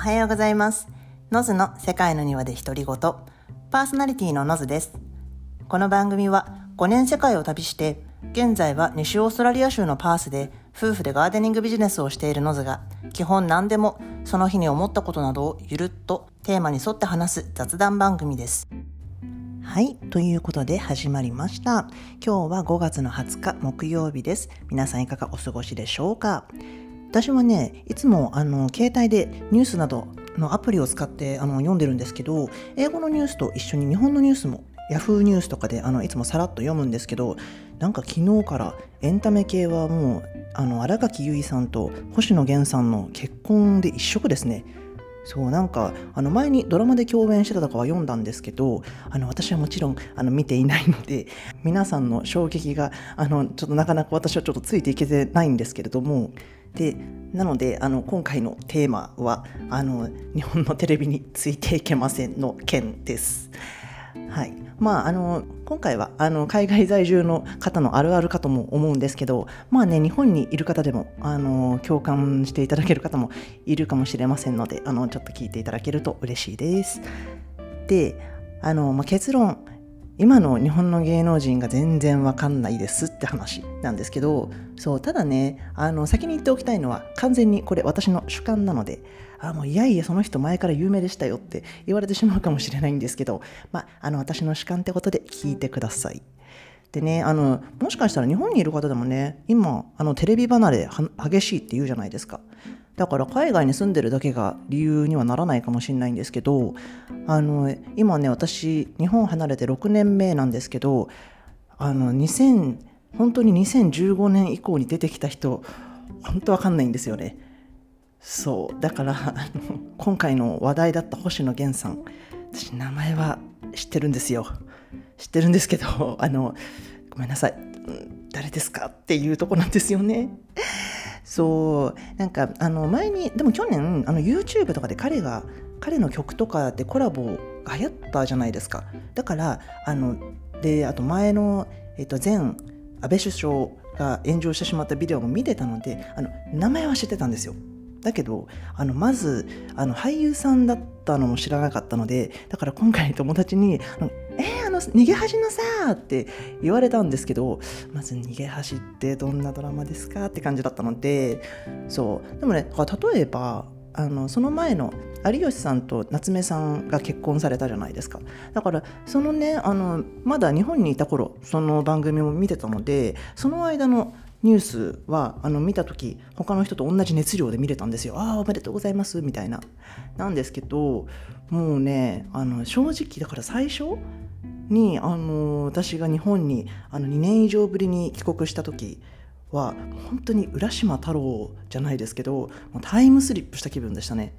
おはようございます。ノズの世界の庭で独り言。パーソナリティのノズです。この番組は5年世界を旅して、現在は西オーストラリア州のパースで夫婦でガーデニングビジネスをしているノズが、基本何でもその日に思ったことなどをゆるっとテーマに沿って話す雑談番組です。はい。ということで始まりました。今日は5月の20日木曜日です。皆さんいかがお過ごしでしょうか？私はね、いつもあの携帯でニュースなどのアプリを使ってあの読んでるんですけど、英語のニュースと一緒に日本のニュースも Yahoo ニュースとかであのいつもさらっと読むんですけど、なんか昨日からエンタメ系はもうあの新垣結衣さんと星野源さんの結婚で一色ですね。そうなんかあの前にドラマで共演してたとかは読んだんですけどあの私はもちろんあの見ていないので皆さんの衝撃があのちょっとなかなか私はちょっとついていけてないんですけれどもでなのであの今回のテーマはあの日本のテレビについていけませんの件です。はいまあ、あの今回はあの海外在住の方のあるあるかとも思うんですけど、まあね、日本にいる方でもあの共感していただける方もいるかもしれませんのであのちょっと聞いていただけると嬉しいです。であの、まあ、結論今の日本の芸能人が全然わかんないですって話なんですけどそうただねあの先に言っておきたいのは完全にこれ私の主観なのであもういやいやその人前から有名でしたよって言われてしまうかもしれないんですけど、まあ、あの私の主観ってことで聞いてください。でねあのもしかしたら日本にいる方でもね今あのテレビ離れ激しいって言うじゃないですか。だから海外に住んでるだけが理由にはならないかもしれないんですけどあの今ね私日本離れて6年目なんですけどあの2000本当に2015年以降に出てきた人本当わかんないんですよね。そう。だからあの 今回の話題だった星野源さん私名前は知ってるんですよ。知ってるんですけどあのごめんなさい。誰ですかっていうとこなんですよね。そうなんかあの前にでも去年あの YouTube とかで彼が彼の曲とかでコラボが流行ったじゃないですか。だからあのであと前の、えっと、前安倍首相が炎上してしまったビデオも見てたのであの名前は知ってたんですよ。だけどあのまずあの俳優さんだったのも知らなかったのでだから今回友達に「、逃げ恥のさ」って言われたんですけどまず逃げ恥ってどんなドラマですか？って感じだったのでそうでもね例えばあのその前の有吉さんと夏目さんが結婚されたじゃないですかだからそのねあのまだ日本にいた頃その番組も見てたのでその間のニュースはあの見た時他の人と同じ熱量で見れたんですよ。ああおめでとうございますみたいな。なんですけどもうねあの正直だから最初にあの私が日本にあの2年以上ぶりに帰国した時は本当に浦島太郎じゃないですけどタイムスリップした気分でしたね。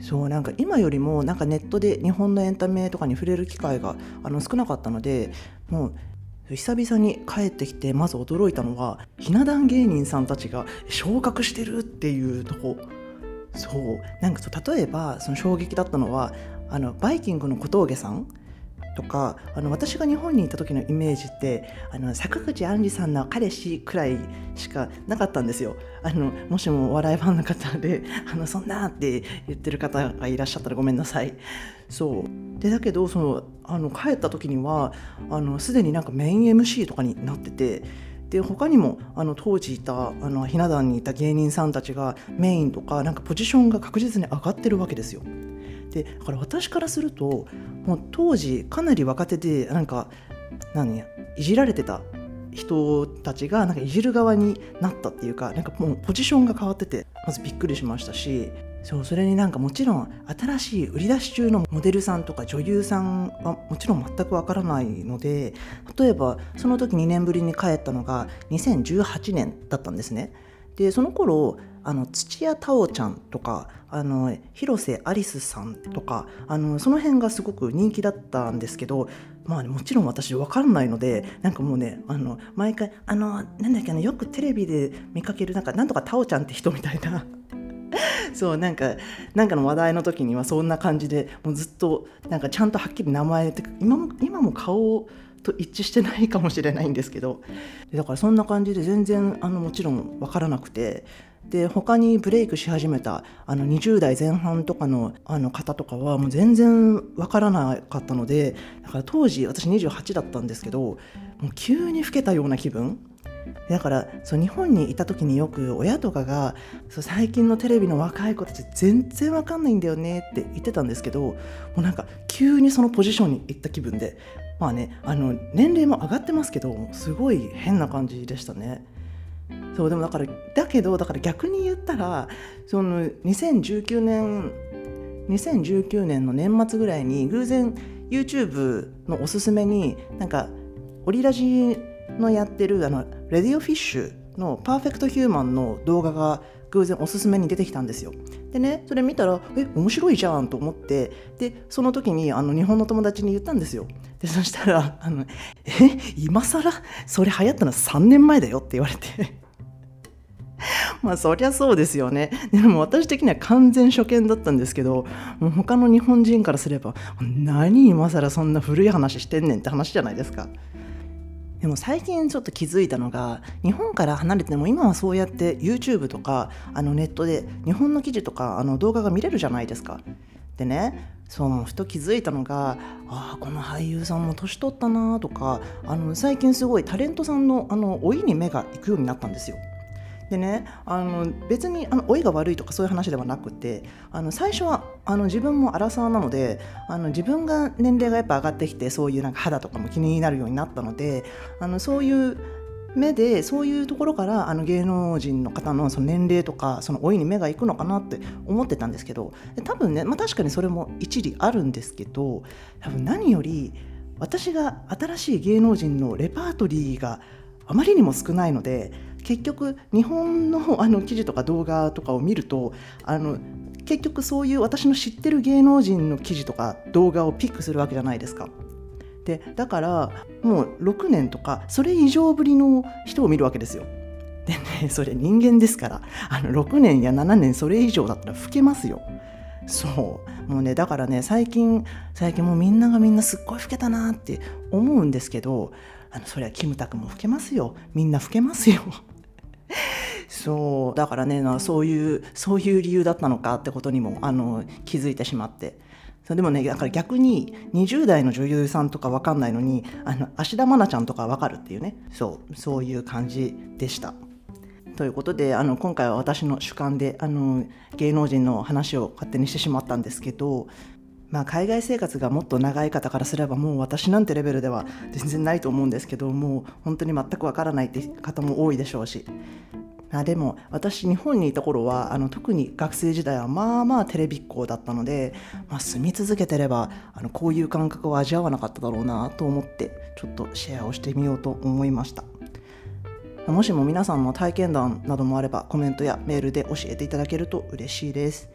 そうなんか今よりもなんかネットで日本のエンタメとかに触れる機会があの少なかったのでもう久々に帰ってきてまず驚いたのはひな壇芸人さんたちが昇格してるっていうとこそうなんか例えばその衝撃だったのはあのバイキングの小峠さんとかあの私が日本にいた時のイメージってあの坂口杏里さんの彼氏くらいしかなかったんですよ。あのもしもお笑いファンの方で あのそんなって言ってる方がいらっしゃったらごめんなさい。そう。でだけどそのあの帰った時にはあのすでになんかメイン MC とかになっててで他にもあの当時いたあのひな壇にいた芸人さんたちがメインとかなんかポジションが確実に上がってるわけですよ。でだから私からするともう当時かなり若手でなんか何いじられてた人たちがなんかいじる側になったっていうかなんかもうポジションが変わっててまずびっくりしましたしそうそれになんかもちろん新しい売り出し中のモデルさんとか女優さんはもちろん全くわからないので例えばその時2年ぶりに帰ったのが2018年だったんですね。でその頃あの土屋太鳳ちゃんとかあの広瀬アリスさんとかあのその辺がすごく人気だったんですけど、まあ、もちろん私分からないのでなんかもうねあの毎回あのなんだっけなよくテレビで見かけるなんかなんとか太鳳ちゃんって人みたいな。そうなんかなんかの話題の時にはそんな感じでもうずっとなんかちゃんとはっきり名前って今も今も顔と一致してないかもしれないんですけどだからそんな感じで全然あのもちろん分からなくてで他にブレイクし始めたあの20代前半とかのあの方とかはもう全然わからなかったのでだから当時私28だったんですけどもう急に老けたような気分だからそう日本にいた時によく親とかがそう最近のテレビの若い子たち全然わかんないんだよねって言ってたんですけどもうなんか急にそのポジションに行った気分でまあねあの年齢も上がってますけどすごい変な感じでしたね。そうでもだからだけどだから逆に言ったらその2019年2019年の年末ぐらいに偶然 YouTube のおすすめになんかオリラジのやってるあのレディオフィッシュのパーフェクトヒューマンの動画が偶然おすすめに出てきたんですよ。でねそれ見たらえ面白いじゃんと思ってでその時にあの日本の友達に言ったんですよ。でそしたらあの「え今更？それ流行ったの3年前だよ」って言われて まあそりゃそうですよねでも私的には完全初見だったんですけどもう他の日本人からすれば何今更そんな古い話してんねんって話じゃないですか。でも最近ちょっと気づいたのが日本から離れても今はそうやって YouTube とかあのネットで日本の記事とかあの動画が見れるじゃないですか。でねそうふと気づいたのがああこの俳優さんも年取ったなとかあの最近すごいタレントさんのあの老いに目が行くようになったんですよ。でねあの別にあの老いが悪いとかそういう話ではなくてあの最初はあの自分もアラサーなのであの自分が年齢がやっぱ上がってきてそういうなんか肌とかも気になるようになったのであのそういう目でそういうところからあの芸能人の方のその年齢とかその老いに目がいくのかなって思ってたんですけど多分ね、まあ、確かにそれも一理あるんですけど多分何より私が新しい芸能人のレパートリーがあまりにも少ないので結局日本のあの記事とか動画とかを見るとあの結局そういう私の知ってる芸能人の記事とか動画をピックするわけじゃないですか。でだからもう6年とかそれ以上ぶりの人を見るわけですよ。でねそれ人間ですからあの6年や7年それ以上だったら老けますよ。そうもうねだからね最近最近もうみんながみんなすっごい老けたなって思うんですけどあのそれはキムタクも老けますよみんな老けますよ。そうだからねそういうそういう理由だったのかってことにもあの気づいてしまってそでもねだから逆に20代の女優さんとか分かんないのにあの芦田愛菜ちゃんとか分かるっていうねそうそういう感じでした。ということであの今回は私の主観であの芸能人の話を勝手にしてしまったんですけどまあ、海外生活がもっと長い方からすればもう私なんてレベルでは全然ないと思うんですけどもう本当に全くわからないって方も多いでしょうしあでも私日本にいた頃はあの特に学生時代はまあまあテレビっ子だったので、まあ、住み続けてればあのこういう感覚を味わわなかっただろうなと思ってちょっとシェアをしてみようと思いました。もしも皆さんの体験談などもあればコメントやメールで教えていただけると嬉しいです。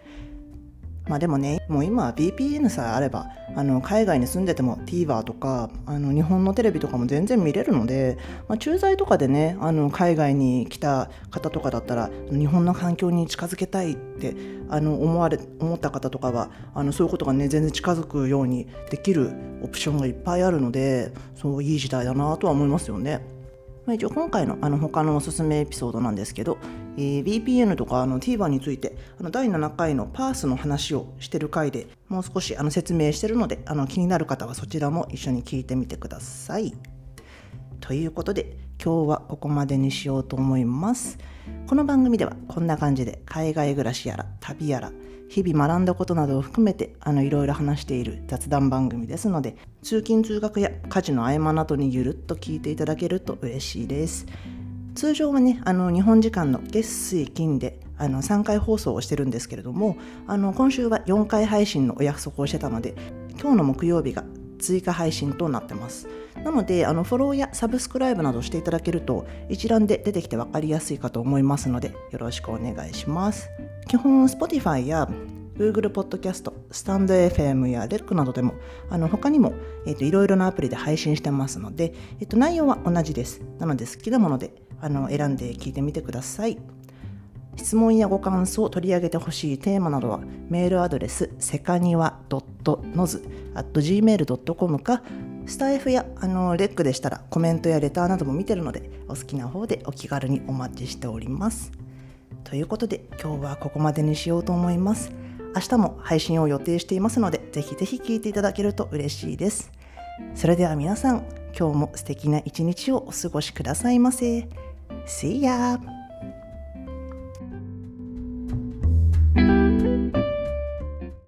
まあでもね、もう今は VPN さえあれば、あの海外に住んでても TVer とか、あの日本のテレビとかも全然見れるので、まあ、駐在とかでね、あの海外に来た方とかだったら、日本の環境に近づけたいってあの思われ思った方とかは、あのそういうことがね、全然近づくようにできるオプションがいっぱいあるので、そういい時代だなとは思いますよね。まあ、一応今回のあの他のおすすめエピソードなんですけど、えー、VPN とかあの TVer についてあの第7回のパースの話をしてる回でもう少しあの説明してるのであの気になる方はそちらも一緒に聞いてみてください。ということで今日はここまでにしようと思います。この番組ではこんな感じで海外暮らしやら旅やら日々学んだことなどを含めてあのいろいろ話している雑談番組ですので通勤通学や家事の合間などにゆるっと聞いていただけると嬉しいです通常はねあの日本時間の月水金であの3回放送をしてるんですけれどもあの今週は4回配信のお約束をしてたので今日の木曜日が追加配信となってますなのであのフォローやサブスクライブなどしていただけると一覧で出てきて分かりやすいかと思いますのでよろしくお願いします基本 Spotify や Google Podcast、スタンド FM や REC などでもあの他にも、えーと、いろいろなアプリで配信してますので、えーと、内容は同じです。なので好きなものであの選んで聞いてみてください。質問やご感想、取り上げてほしいテーマなどはメールアドレスせかにわ .noz.gmail.com かスタイフやあのレックでしたらコメントやレターなども見てるのでお好きな方でお気軽にお待ちしております。ということで今日はここまでにしようと思います明日も配信を予定していますのでぜひぜひ聞いていただけると嬉しいですそれでは皆さん今日も素敵な一日をお過ごしくださいませ See ya!